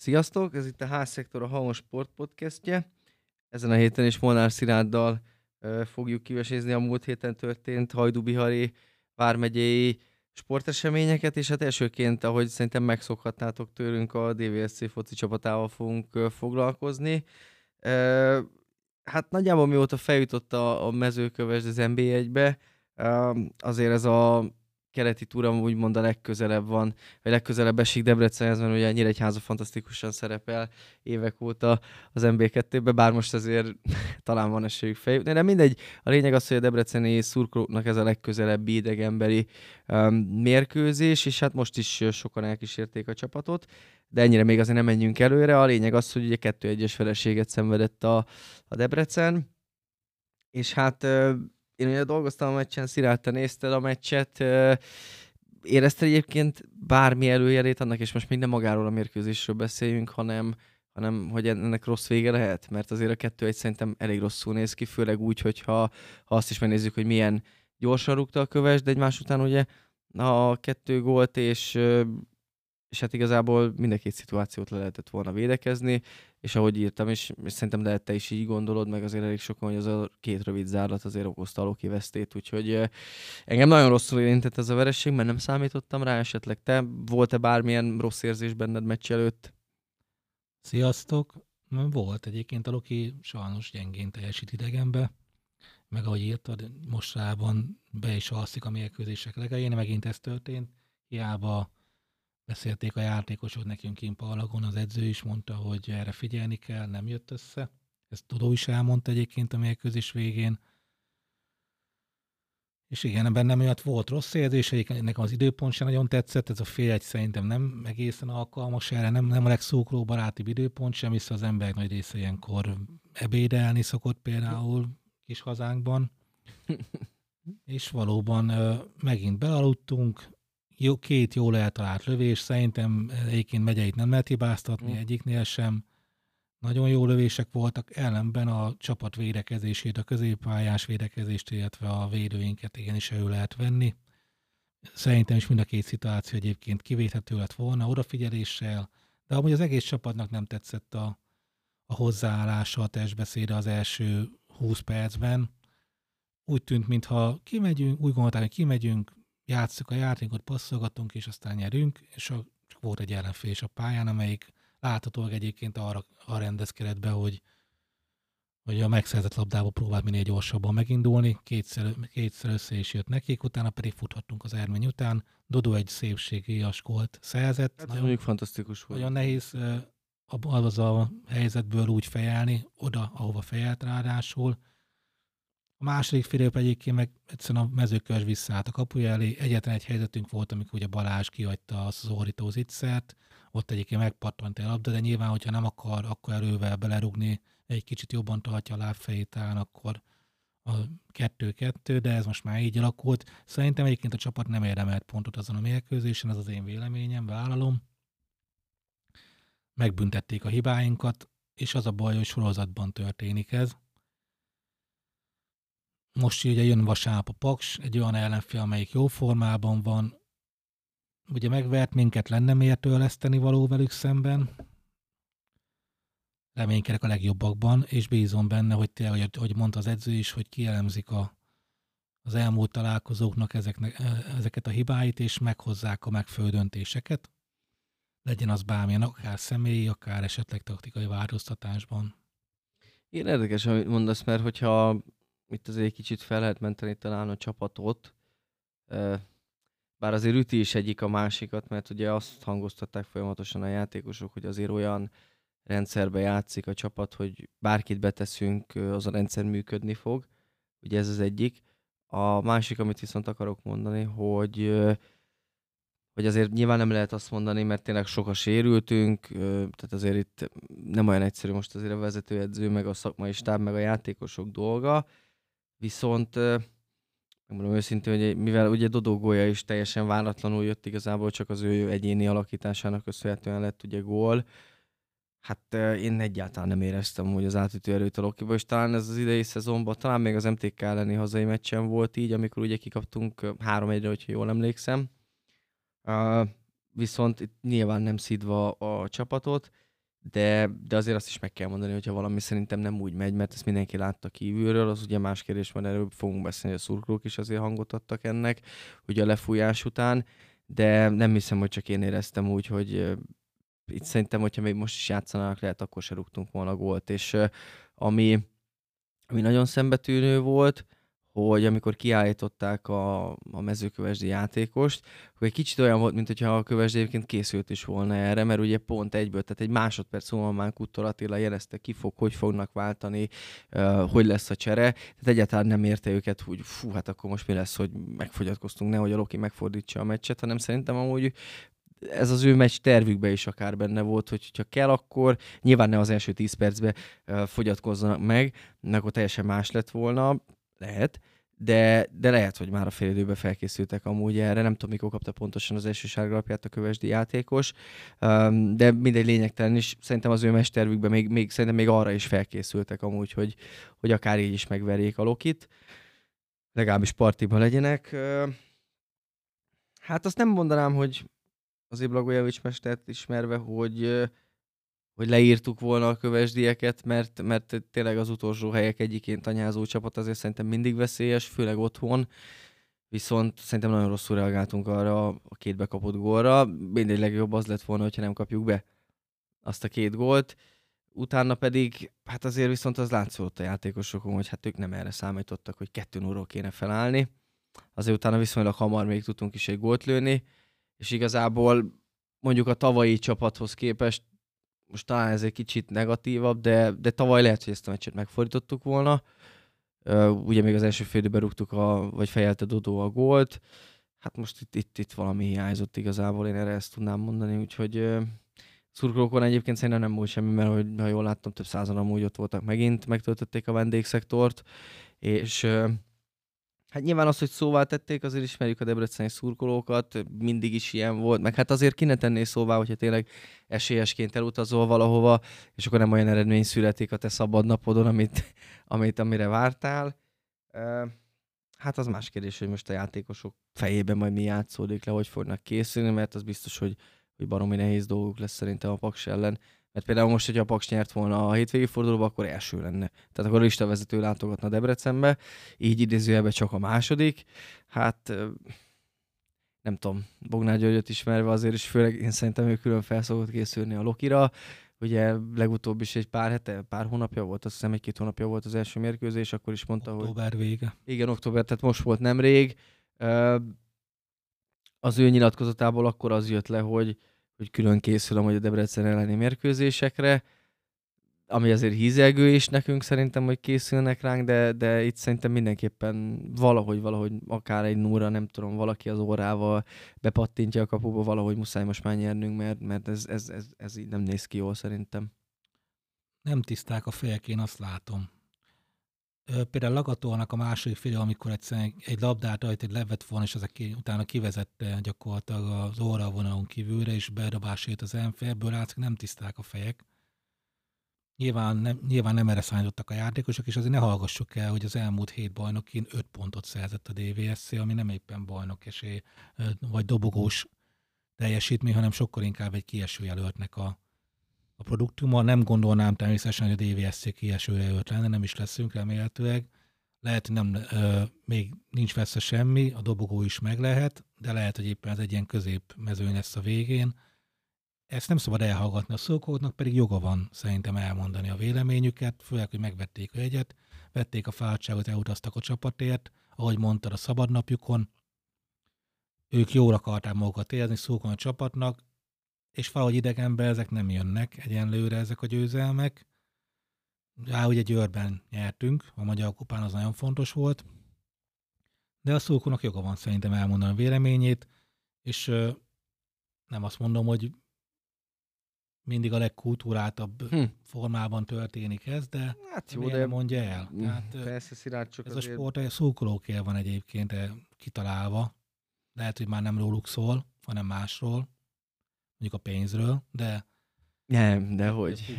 Sziasztok, ez itt a Házszektor, a Halmos Sport podcastje. Ezen a héten is Molnár Sziláddal uh, fogjuk kivesézni a múlt héten történt Hajdubihari vármegyei sporteseményeket, és hát elsőként, ahogy szerintem megszokhatnátok tőlünk, a DVSC foci csapatával fogunk foglalkozni. Hát nagyjából mióta feljutott a, a mezőköves az NB1-be, azért ez a keleti túra úgymond a legközelebb van, vagy legközelebb esik Debrecenhez, mert ugye Nyíregyháza fantasztikusan szerepel évek óta az MB2-be, bár most azért talán van esélyük feljutni, de mindegy, a lényeg az, hogy a debreceni szurkolóknak ez a legközelebbi idegemberi um, mérkőzés, és hát most is sokan elkísérték a csapatot, de ennyire még azért nem menjünk előre, a lényeg az, hogy ugye kettő egyes feleséget szenvedett a, a Debrecen, és hát én ugye dolgoztam a meccsen, Szirál, te nézted a meccset, érezted egyébként bármi előjelét annak, és most még nem magáról a mérkőzésről beszéljünk, hanem, hanem hogy ennek rossz vége lehet? Mert azért a kettő egy szerintem elég rosszul néz ki, főleg úgy, hogyha ha azt is megnézzük, hogy milyen gyorsan rúgta a köves, de egymás után ugye a kettő gólt, és és hát igazából mind két szituációt le lehetett volna védekezni, és ahogy írtam, és, és szerintem lehet te is így gondolod, meg azért elég sokan, hogy az a két rövid zárlat azért okozta a vesztét, úgyhogy engem nagyon rosszul érintett ez a vereség, mert nem számítottam rá, esetleg te volt-e bármilyen rossz érzés benned meccs előtt? Sziasztok! Volt egyébként a Loki sajnos gyengén teljesít idegenbe, meg ahogy írtad, mostrában be is alszik a mérkőzések legején, megint ez történt, hiába Beszélték a játékosok nekünk kint Parlagon, az edző is mondta, hogy erre figyelni kell, nem jött össze. Ezt Tudó is elmondta egyébként a mérkőzés végén. És igen, bennem miatt volt rossz érzés, egyébként nekem az időpont sem nagyon tetszett, ez a fél egy szerintem nem egészen alkalmas erre, nem, nem a legszókló baráti időpont sem, hiszen az emberek nagy része ilyenkor ebédelni szokott például kis hazánkban. és valóban megint belaludtunk, jó, két jól eltalált lövés, szerintem egyébként megyeit nem lehet hibáztatni mm. egyiknél sem. Nagyon jó lövések voltak, ellenben a csapat védekezését, a középpályás védekezést, illetve a védőinket igenis elő lehet venni. Szerintem is mind a két szituáció egyébként kivéthető lett volna odafigyeléssel, de amúgy az egész csapatnak nem tetszett a, a hozzáállása, a testbeszéde az első 20 percben. Úgy tűnt, mintha kimegyünk, úgy gondolták, hogy kimegyünk, játsszuk a játékot, passzolgatunk, és aztán nyerünk, és a, csak volt egy ellenfél a pályán, amelyik láthatóan egyébként arra, arra rendezkedett be, hogy, hogy a megszerzett labdából próbált minél gyorsabban megindulni, kétszer, kétszer össze is jött nekik, utána pedig futhattunk az ermény után. Dodó egy szépségi askolt szerzett. Hát nagyon, mondjuk fantasztikus volt. Nagyon nehéz az a helyzetből úgy fejelni, oda, ahova fejelt ráadásul, a második fél egyébként meg egyszerűen a mezőköves visszaállt a kapuja elé. Egyetlen egy helyzetünk volt, amikor ugye Balázs kihagyta a szorító zicsert, ott egyébként megpattant el labda, de nyilván, hogyha nem akar akkor erővel belerugni, egy kicsit jobban tartja a lábfejét talán, akkor a kettő-kettő, de ez most már így alakult. Szerintem egyébként a csapat nem érdemelt pontot azon a mérkőzésen, ez az én véleményem, vállalom. Megbüntették a hibáinkat, és az a baj, hogy sorozatban történik ez most ugye jön vasárnap a Paks, egy olyan ellenfél, amelyik jó formában van. Ugye megvert minket, lenne miért törleszteni való velük szemben. Reménykedek a legjobbakban, és bízom benne, hogy tényleg, hogy, hogy mondta az edző is, hogy kielemzik a, az elmúlt találkozóknak ezeknek, ezeket a hibáit, és meghozzák a megfelelő döntéseket. Legyen az bármilyen, akár személyi, akár esetleg taktikai változtatásban. Én érdekes, amit mondasz, mert hogyha itt azért egy kicsit fel lehet menteni talán a csapatot, bár azért üti is egyik a másikat, mert ugye azt hangoztatták folyamatosan a játékosok, hogy azért olyan rendszerbe játszik a csapat, hogy bárkit beteszünk, az a rendszer működni fog. Ugye ez az egyik. A másik, amit viszont akarok mondani, hogy hogy azért nyilván nem lehet azt mondani, mert tényleg sok a sérültünk, tehát azért itt nem olyan egyszerű most azért a vezetőedző, meg a szakmai stáb, meg a játékosok dolga, Viszont mondom őszintén, hogy mivel ugye Dodó gólya is teljesen váratlanul jött igazából, csak az ő egyéni alakításának köszönhetően lett ugye gól, hát én egyáltalán nem éreztem hogy az átütő erőt a Lokiba, és talán ez az idei szezonban, talán még az MTK elleni hazai meccsen volt így, amikor ugye kikaptunk 3-1-re, hogyha jól emlékszem. Uh, viszont itt nyilván nem szidva a csapatot, de, de azért azt is meg kell mondani, hogyha valami szerintem nem úgy megy, mert ezt mindenki látta kívülről, az ugye más kérdés van, erről fogunk beszélni, a szurkolók is azért hangot adtak ennek, ugye a lefújás után, de nem hiszem, hogy csak én éreztem úgy, hogy itt szerintem, hogyha még most is játszanának, lehet akkor se rúgtunk volna gólt, és ami, ami nagyon szembetűnő volt, hogy amikor kiállították a, a mezőkövesdi játékost, hogy egy kicsit olyan volt, mint hogyha a kövesdi egyébként készült is volna erre, mert ugye pont egyből, tehát egy másodperc múlva már Kuttor Attila jelezte ki fog, hogy fognak váltani, hogy lesz a csere, tehát egyáltalán nem érte őket, hogy fú, hát akkor most mi lesz, hogy megfogyatkoztunk, nehogy a Loki megfordítsa a meccset, hanem szerintem amúgy ez az ő meccs tervükben is akár benne volt, hogy ha kell, akkor nyilván ne az első 10 percben uh, fogyatkozzanak meg, akkor teljesen más lett volna, lehet, de, de lehet, hogy már a fél időben felkészültek amúgy erre, nem tudom, mikor kapta pontosan az első sárgalapját a kövesdi játékos, de mindegy lényegtelen is, szerintem az ő mestervükben még, még, szerintem még arra is felkészültek amúgy, hogy, hogy akár így is megverjék a Lokit, legalábbis partiban legyenek. Hát azt nem mondanám, hogy az Iblagojevics mestert ismerve, hogy hogy leírtuk volna a kövesdieket, mert, mert tényleg az utolsó helyek egyikén tanyázó csapat azért szerintem mindig veszélyes, főleg otthon. Viszont szerintem nagyon rosszul reagáltunk arra a két bekapott gólra. Mindegy legjobb az lett volna, hogyha nem kapjuk be azt a két gólt. Utána pedig, hát azért viszont az látszott a játékosokon, hogy hát ők nem erre számítottak, hogy kettő óról kéne felállni. Azért utána viszonylag hamar még tudtunk is egy gólt lőni, és igazából mondjuk a tavalyi csapathoz képest most talán ez egy kicsit negatívabb, de, de tavaly lehet, hogy ezt a meccset megfordítottuk volna. Ugye még az első félidőben rúgtuk, a, vagy fejelte Dodó a gólt. Hát most itt, itt, itt valami hiányzott igazából, én erre ezt tudnám mondani, úgyhogy szurkolókon egyébként szerintem nem volt semmi, mert hogy, ha jól láttam, több százan amúgy ott voltak megint, megtöltötték a vendégszektort, és Hát nyilván az, hogy szóvá tették, azért ismerjük a debreceni szurkolókat, mindig is ilyen volt, meg hát azért ki ne tenné szóvá, hogyha tényleg esélyesként elutazol valahova, és akkor nem olyan eredmény születik a te szabad napodon, amit, amit amire vártál. Hát az más kérdés, hogy most a játékosok fejében majd mi játszódik le, hogy fognak készülni, mert az biztos, hogy, hogy baromi nehéz dolguk lesz szerintem a Paks ellen. Mert például most, hogyha a Paks nyert volna a hétvégi fordulóba, akkor első lenne. Tehát akkor a listavezető látogatna Debrecenbe, így idézőjelben csak a második. Hát nem tudom, Bognár Györgyöt ismerve azért is, főleg én szerintem ő külön felszokott készülni a Lokira. Ugye legutóbb is egy pár hete, pár hónapja volt, azt hiszem egy-két hónapja volt az első mérkőzés, akkor is mondta, október hogy... Október vége. Igen, október, tehát most volt nemrég. Az ő nyilatkozatából akkor az jött le, hogy, hogy külön készül amúgy a Debrecen elleni mérkőzésekre, ami azért hízelgő is nekünk szerintem, hogy készülnek ránk, de, de itt szerintem mindenképpen valahogy, valahogy akár egy núra, nem tudom, valaki az órával bepattintja a kapuba, valahogy muszáj most már nyernünk, mert, mert ez, ez, ez, ez így nem néz ki jól szerintem. Nem tiszták a fejek, én azt látom. Például Lagatónak a második fél, amikor egyszerűen egy labdát rajta egy levet volna, és azok utána kivezette gyakorlatilag az óra vonalon kívülre, és bedobásért az enfe, ebből látszik, nem tiszták a fejek. Nyilván nem, nyilván nem erre szállítottak a játékosok, és azért ne hallgassuk el, hogy az elmúlt hét bajnokin öt pontot szerzett a DVSC, ami nem éppen bajnok esély, vagy dobogós teljesítmény, hanem sokkal inkább egy kieső jelöltnek a, a produktuma. Nem gondolnám természetesen, hogy a DVSC kieső jelölt lenne, nem is leszünk remélhetőleg. Lehet, hogy nem, ö, még nincs veszve semmi, a dobogó is meg lehet, de lehet, hogy éppen ez egy ilyen középmezőny lesz a végén ezt nem szabad elhallgatni a szurkolóknak, pedig joga van szerintem elmondani a véleményüket, főleg, hogy megvették a jegyet, vették a fáradtságot, elutaztak a csapatért, ahogy mondtad a szabadnapjukon, ők jól akarták magukat érezni, szurkolni a csapatnak, és valahogy idegenbe ezek nem jönnek egyenlőre ezek a győzelmek. Rá ugye Győrben nyertünk, a Magyar Kupán az nagyon fontos volt, de a szurkolónak joga van szerintem elmondani a véleményét, és nem azt mondom, hogy mindig a legkultúráltabb hm. formában történik ez, de hát jó, de mondja el. Tehát, persze, Szilárd, csak ez azért... a sport a szurkolókért van egyébként kitalálva. Lehet, hogy már nem róluk szól, hanem másról, mondjuk a pénzről, de nem, de hogy.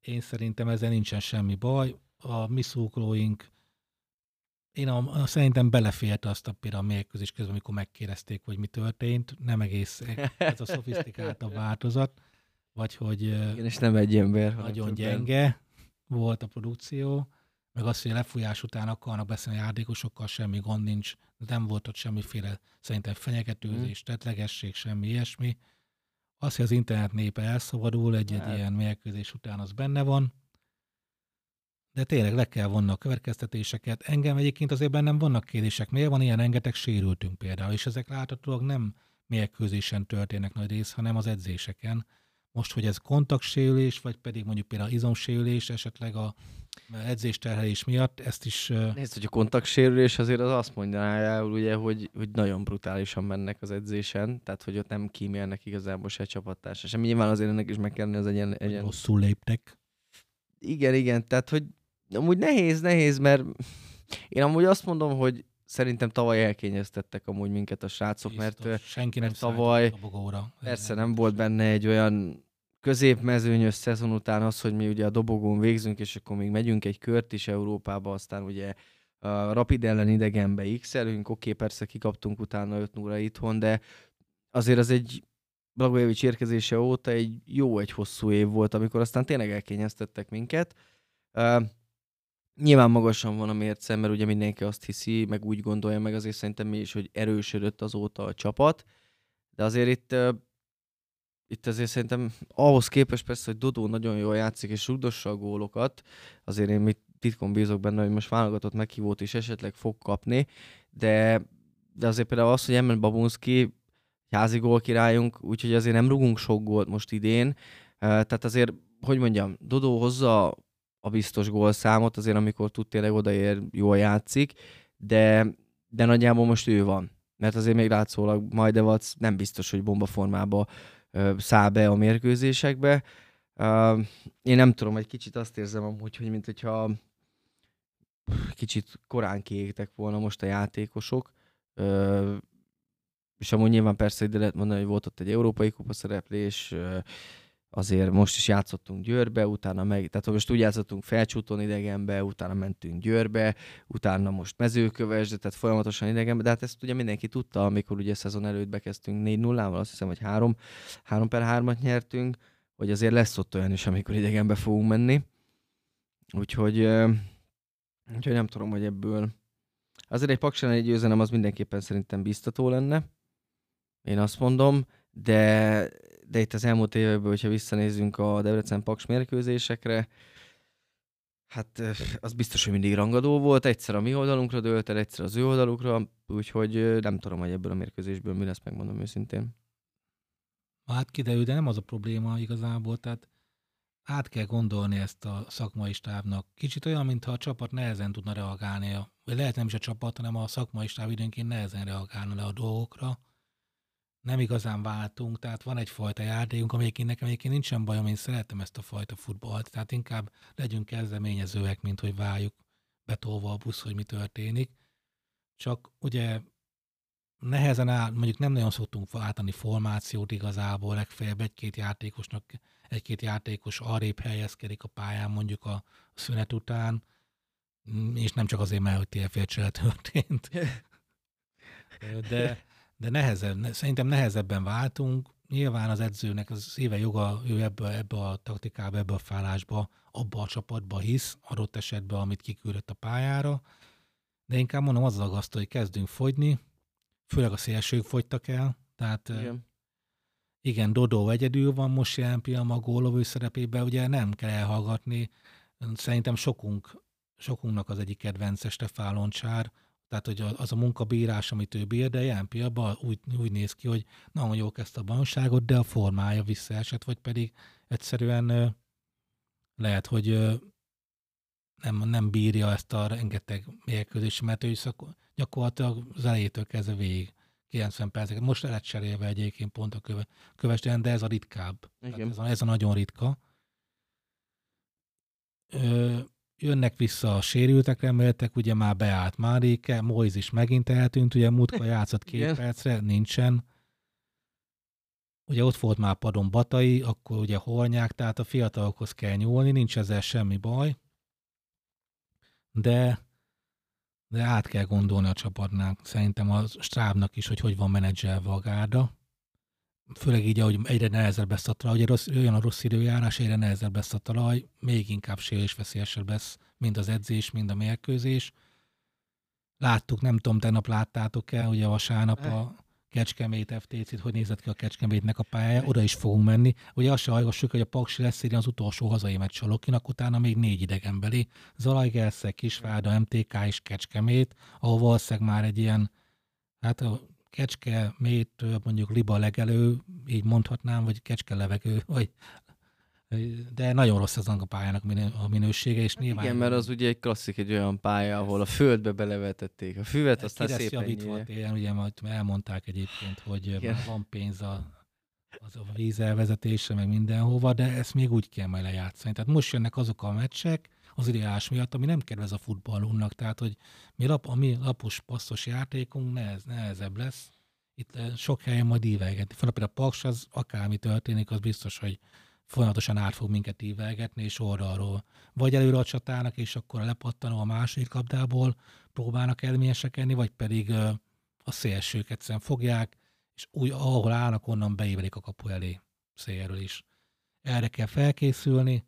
Én szerintem ezzel nincsen semmi baj. A mi szurkolóink én a, a, szerintem belefért azt a például a mérkőzés közben, amikor megkérdezték, hogy mi történt. Nem egész ez a szofisztikáltabb változat. vagy hogy Igen, és nem egy ember. nagyon gyenge volt a produkció, meg az, hogy a lefújás után akarnak beszélni a játékosokkal, semmi gond nincs, nem volt ott semmiféle szerintem fenyegetőzés, mm. tetlegesség, semmi ilyesmi. Az, hogy az internet népe elszabadul egy-egy hát. ilyen mérkőzés után, az benne van. De tényleg le kell vonni a következtetéseket. Engem egyébként azért bennem vannak kérdések. Miért van ilyen rengeteg sérültünk például? És ezek láthatólag nem mérkőzésen történnek nagy rész, hanem az edzéseken. Most, hogy ez kontaktsérülés, vagy pedig mondjuk például izomsérülés, esetleg a edzésterhelés miatt, ezt is... Nézd, hogy a kontaktsérülés azért az azt mondja ugye, hogy, hogy nagyon brutálisan mennek az edzésen, tehát hogy ott nem kímélnek igazából se csapattársa sem. Nyilván azért ennek is meg kellene az egyen... egyen... Rosszul léptek. Igen, igen, tehát hogy amúgy nehéz, nehéz, mert én amúgy azt mondom, hogy szerintem tavaly elkényeztettek amúgy minket a srácok, Biztos. mert senki nem tavaly a persze nem volt benne egy olyan középmezőnyös szezon után az, hogy mi ugye a dobogón végzünk, és akkor még megyünk egy kört is Európába, aztán ugye a Rapid ellen idegenbe x-elünk, oké, persze kikaptunk utána 5 0 itthon, de azért az egy Blagojevic érkezése óta egy jó, egy hosszú év volt, amikor aztán tényleg elkényeztettek minket. Uh, nyilván magasan van a mérce, mert ugye mindenki azt hiszi, meg úgy gondolja, meg azért szerintem mi is, hogy erősödött azóta a csapat, de azért itt uh, itt azért szerintem ahhoz képest persze, hogy Dodó nagyon jól játszik és rúgdossa a gólokat, azért én mit titkon bízok benne, hogy most válogatott meghívót is esetleg fog kapni, de, de azért például az, hogy Emel Babunski házi gól királyunk, úgyhogy azért nem rugunk sok gólt most idén, tehát azért, hogy mondjam, Dodó hozza a biztos gólszámot, azért amikor tud tényleg odaér, jól játszik, de, de nagyjából most ő van. Mert azért még látszólag Majdevac nem biztos, hogy bombaformába száll be a mérkőzésekbe. Én nem tudom, egy kicsit azt érzem amúgy, hogy mint hogyha kicsit korán kiégtek volna most a játékosok, és amúgy nyilván persze ide lehet mondani, hogy volt ott egy európai kupa szereplés, azért most is játszottunk Győrbe, utána meg, tehát most úgy játszottunk felcsúton idegenbe, utána mentünk Győrbe, utána most mezőkövesde, tehát folyamatosan idegenbe, de hát ezt ugye mindenki tudta, amikor ugye szezon előtt bekezdtünk 4-0-val, azt hiszem, hogy 3, 3 per 3-at nyertünk, hogy azért lesz ott olyan is, amikor idegenbe fogunk menni. Úgyhogy, úgyhogy nem tudom, hogy ebből azért egy paksan egy győzelem az mindenképpen szerintem biztató lenne. Én azt mondom, de de itt az elmúlt években, hogyha visszanézzünk a Debrecen Paks mérkőzésekre, hát az biztos, hogy mindig rangadó volt, egyszer a mi oldalunkra dőlt el, egyszer az ő oldalukra, úgyhogy nem tudom, hogy ebből a mérkőzésből mi lesz, megmondom őszintén. Hát kiderül, de nem az a probléma igazából, tehát át kell gondolni ezt a szakmai stábnak. Kicsit olyan, mintha a csapat nehezen tudna reagálni, vagy lehet nem is a csapat, hanem a szakmai stáb időnként nehezen reagálna le a dolgokra nem igazán váltunk, tehát van egyfajta játékunk, amelyik nekem egyébként nincsen bajom, én szeretem ezt a fajta futballt, tehát inkább legyünk kezdeményezőek, mint hogy váljuk betolva a busz, hogy mi történik. Csak ugye nehezen áll, mondjuk nem nagyon szoktunk váltani formációt igazából, legfeljebb egy-két játékosnak, egy-két játékos arrébb helyezkedik a pályán mondjuk a szünet után, és nem csak azért, mert hogy TFL történt. De, de nehezebb, szerintem nehezebben váltunk. Nyilván az edzőnek az éve joga, ő ebbe, ebbe a taktikába, ebbe a fálásba, abba a csapatba hisz, adott esetben, amit kiküldött a pályára. De inkább mondom, az agasztó, hogy kezdünk fogyni, főleg a szélsők fogytak el, tehát igen. igen, Dodó egyedül van most jelen pillanatban a gólovő szerepében, ugye nem kell elhallgatni, szerintem sokunk, sokunknak az egyik kedvence Stefán Loncsár, tehát, hogy az a munkabírás, amit ő bír, de ilyen pillanatban úgy, úgy néz ki, hogy nagyon jól kezdte a bajnokságot, de a formája visszaesett, vagy pedig egyszerűen lehet, hogy nem, nem bírja ezt a rengeteg mérkőzést, mert ő szak, gyakorlatilag az elejétől kezdve végig 90 perceket. Most lett cserélve egyébként pont a köve, de ez a ritkább. Ez, a, ez a nagyon ritka. Ö, jönnek vissza a sérültek, reméltek, ugye már beállt Máréke, Moiz is megint eltűnt, ugye múltkor játszott két Igen. percre, nincsen. Ugye ott volt már padon Batai, akkor ugye Hornyák, tehát a fiatalokhoz kell nyúlni, nincs ezzel semmi baj. De, de át kell gondolni a csapatnál, szerintem a stábnak is, hogy hogy van menedzselve a gárda. Főleg így, ahogy egyre nehezebb lesz a talaj, rossz, olyan a rossz időjárás, egyre nehezebb lesz a talaj, még inkább sérülésveszélyesebb lesz mind az edzés, mind a mérkőzés. Láttuk, nem tudom, tegnap láttátok-e, ugye vasárnap a Kecskemét FTC-t, hogy nézett ki a Kecskemétnek a pályája, oda is fogunk menni. Ugye azt se hallgassuk, hogy a Paksi lesz az utolsó hazai meccs a Lokinak, utána még négy idegenbeli. Zalajgerszeg, Kisvárda, MTK és Kecskemét, ahol valószínűleg már egy ilyen, hát a Kecskemét, mondjuk liba legelő, így mondhatnám, vagy kecske levegő, vagy de nagyon rossz az a pályának a minősége, és hát nyilván... Igen, mert az ugye egy klasszik, egy olyan pálya, ahol a földbe belevetették a füvet, aztán szépen javítva télen, ugye majd elmondták egyébként, hogy Igen. van pénz a, az a víz elvezetése, meg mindenhova, de ezt még úgy kell majd lejátszani. Tehát most jönnek azok a meccsek, az ideás miatt, ami nem kedvez a futballunknak, tehát hogy mi lap, a mi lapos, passzos játékunk nehez, nehezebb lesz. Itt eh, sok helyen majd ívelgetni. Fel a Paks, az akármi történik, az biztos, hogy folyamatosan át fog minket ívelgetni, és oldalról. Vagy előre a csatának, és akkor a lepattanó a második kapdából próbálnak elmélyesekedni, vagy pedig a szélsők egyszerűen fogják, és úgy, ahol állnak, onnan beívelik a kapu elé szélről is. Erre kell felkészülni,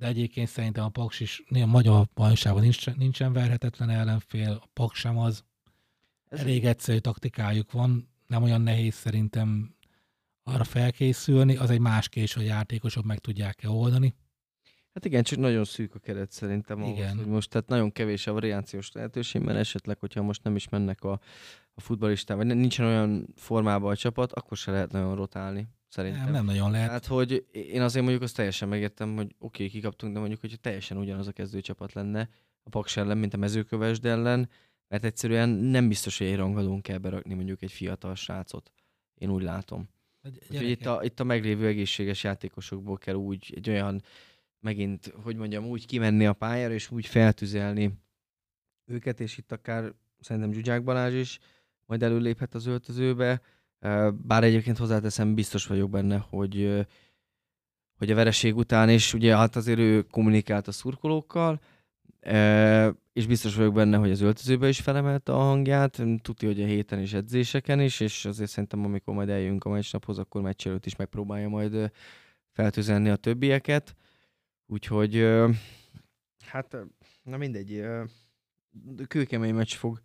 de egyébként szerintem a Paks is a magyar bajnokságban nincs, nincsen verhetetlen ellenfél, a Paks sem az. Elég egyszerű taktikájuk van, nem olyan nehéz szerintem arra felkészülni, az egy más kés, hogy játékosok meg tudják-e oldani. Hát igen, csak nagyon szűk a keret szerintem ahhoz, igen. hogy most tehát nagyon kevés a variációs lehetőség, mert esetleg, hogyha most nem is mennek a, a futballisták, vagy nincsen olyan formában a csapat, akkor se lehet nagyon rotálni. Szerintem. Nem, nem nagyon lehet. Hát, hogy én azért mondjuk azt teljesen megértem, hogy oké, okay, kikaptunk, de mondjuk, hogyha teljesen ugyanaz a kezdőcsapat lenne a Paks ellen, mint a mezőkövesd ellen, mert egyszerűen nem biztos, hogy egy rangadón kell berakni mondjuk egy fiatal srácot. Én úgy látom. Úgyhogy itt a, itt a meglévő egészséges játékosokból kell úgy egy olyan, megint, hogy mondjam, úgy kimenni a pályára, és úgy feltüzelni őket, és itt akár szerintem Zsuzsák Balázs is majd előléphet az öltözőbe, bár egyébként hozzáteszem, biztos vagyok benne, hogy, hogy a vereség után is, ugye hát azért ő kommunikált a szurkolókkal, és biztos vagyok benne, hogy az öltözőbe is felemelte a hangját, tudja, hogy a héten is edzéseken is, és azért szerintem, amikor majd eljönk a meccsnaphoz, akkor meccs előtt is megpróbálja majd feltüzenni a többieket. Úgyhogy, hát, na mindegy, kőkemény meccs fog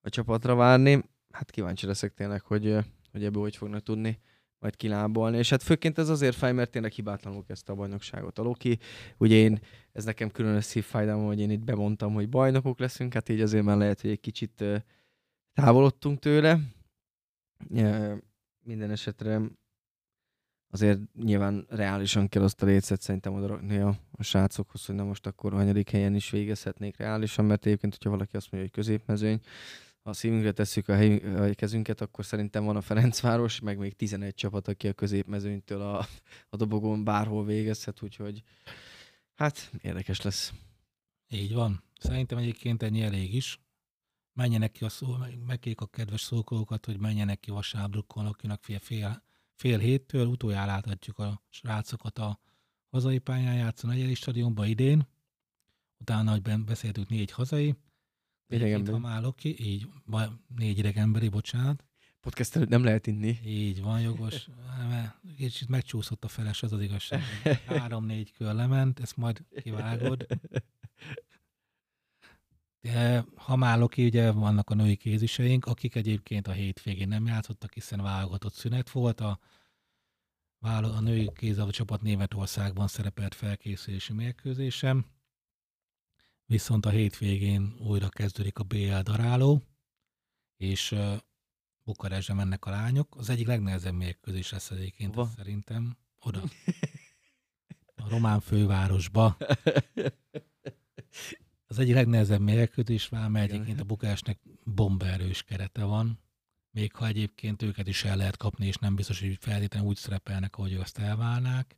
a csapatra várni. Hát kíváncsi leszek tényleg, hogy, hogy ebből hogy fognak tudni majd kilábolni. És hát főként ez azért fáj, mert tényleg hibátlanul kezdte a bajnokságot a Loki. Ugye én, ez nekem különös szívfájdalom, hogy én itt bemondtam, hogy bajnokok leszünk, hát így azért már lehet, hogy egy kicsit távolodtunk tőle. Minden esetre azért nyilván reálisan kell azt a létszet szerintem odarakni a, a srácokhoz, hogy na most akkor a hanyadik helyen is végezhetnék reálisan, mert egyébként, hogyha valaki azt mondja, hogy középmezőny, a szívünkre tesszük a, hely, a kezünket, akkor szerintem van a Ferencváros, meg még 11 csapat, aki a középmezőnytől a, a dobogón bárhol végezhet, úgyhogy hát érdekes lesz. Így van. Szerintem egyébként ennyi elég is. Menjenek ki a szó, megkérjük a kedves szókolókat, hogy menjenek ki vasárnap akinek fél, fél, fél héttől. Utoljára láthatjuk a srácokat a hazai pályán játszani a stadionba idén. Utána, hogy beszéltük négy hazai, Idegenbeli. Ha ki, így, négy idegenbeli, bocsánat. Podcast előtt nem lehet inni. Így van, jogos. Kicsit megcsúszott a feles, az az igazság. Három-négy kör lement, ezt majd kivágod. De ha már ki, ugye vannak a női kéziseink, akik egyébként a hétvégén nem játszottak, hiszen válogatott szünet volt. A, a női kézzel csapat Németországban szerepelt felkészülési mérkőzésem viszont a hétvégén újra kezdődik a BL daráló, és uh, Bukarestbe mennek a lányok. Az egyik legnehezebb mérkőzés lesz egyébként szerintem. Oda. A román fővárosba. Az egyik legnehezebb mérkőzés már, mert egyébként a Bukarestnek bomberős kerete van. Még ha egyébként őket is el lehet kapni, és nem biztos, hogy feltétlenül úgy szerepelnek, ahogy azt elválnák.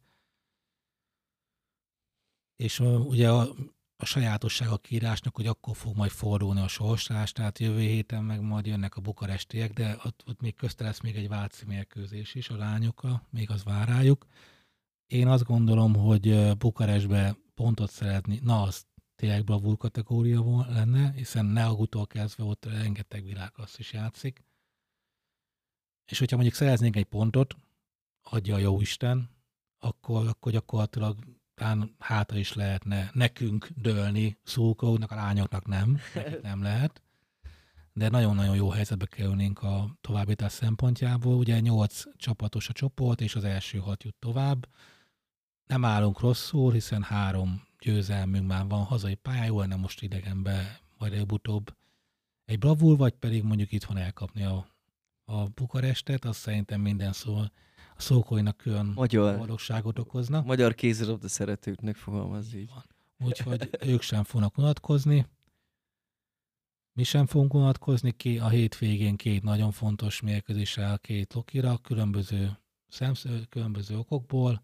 És uh, ugye a a sajátosság a kiírásnak, hogy akkor fog majd fordulni a sorslás, tehát jövő héten meg majd jönnek a bukarestiek, de ott, ott még közte lesz még egy váci mérkőzés is a lányokra, még az vár rájuk. Én azt gondolom, hogy Bukarestbe pontot szeretni, na az tényleg bravúr kategória lenne, hiszen Neagutól kezdve ott rengeteg világklassz is játszik. És hogyha mondjuk szereznénk egy pontot, adja a jó Isten, akkor, akkor gyakorlatilag talán háta is lehetne nekünk dőlni, szurkolóknak, a lányoknak nem, nem lehet. De nagyon-nagyon jó helyzetbe kerülnénk a továbbítás szempontjából. Ugye nyolc csapatos a csoport, és az első hat jut tovább. Nem állunk rosszul, hiszen három győzelmünk már van hazai pályán, jó lenne most idegenbe, majd előbb-utóbb egy bravúr, vagy pedig mondjuk itthon elkapni a, a Bukarestet, azt szerintem minden szó a szókóinak külön Magyar, boldogságot okozna. magyar kézilabda szeretőknek fogalmaz így. Van. Úgyhogy ők sem fognak unatkozni. Mi sem fogunk unatkozni ki. A hétvégén két nagyon fontos mérkőzés áll két Lokira, különböző, szemsző, különböző okokból.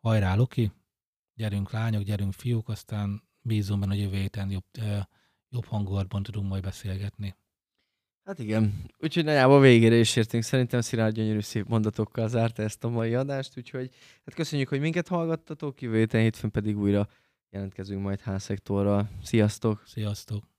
Hajrá, Loki! Gyerünk lányok, gyerünk fiúk, aztán bízom benne, hogy jövő héten jobb, jobb hangulatban tudunk majd beszélgetni. Hát igen, úgyhogy nagyjából végére is értünk. Szerintem Szilárd gyönyörű szép mondatokkal zárta ezt a mai adást, úgyhogy hát köszönjük, hogy minket hallgattatok, jövő héten hétfőn pedig újra jelentkezünk majd házszektorral. Sziasztok! Sziasztok!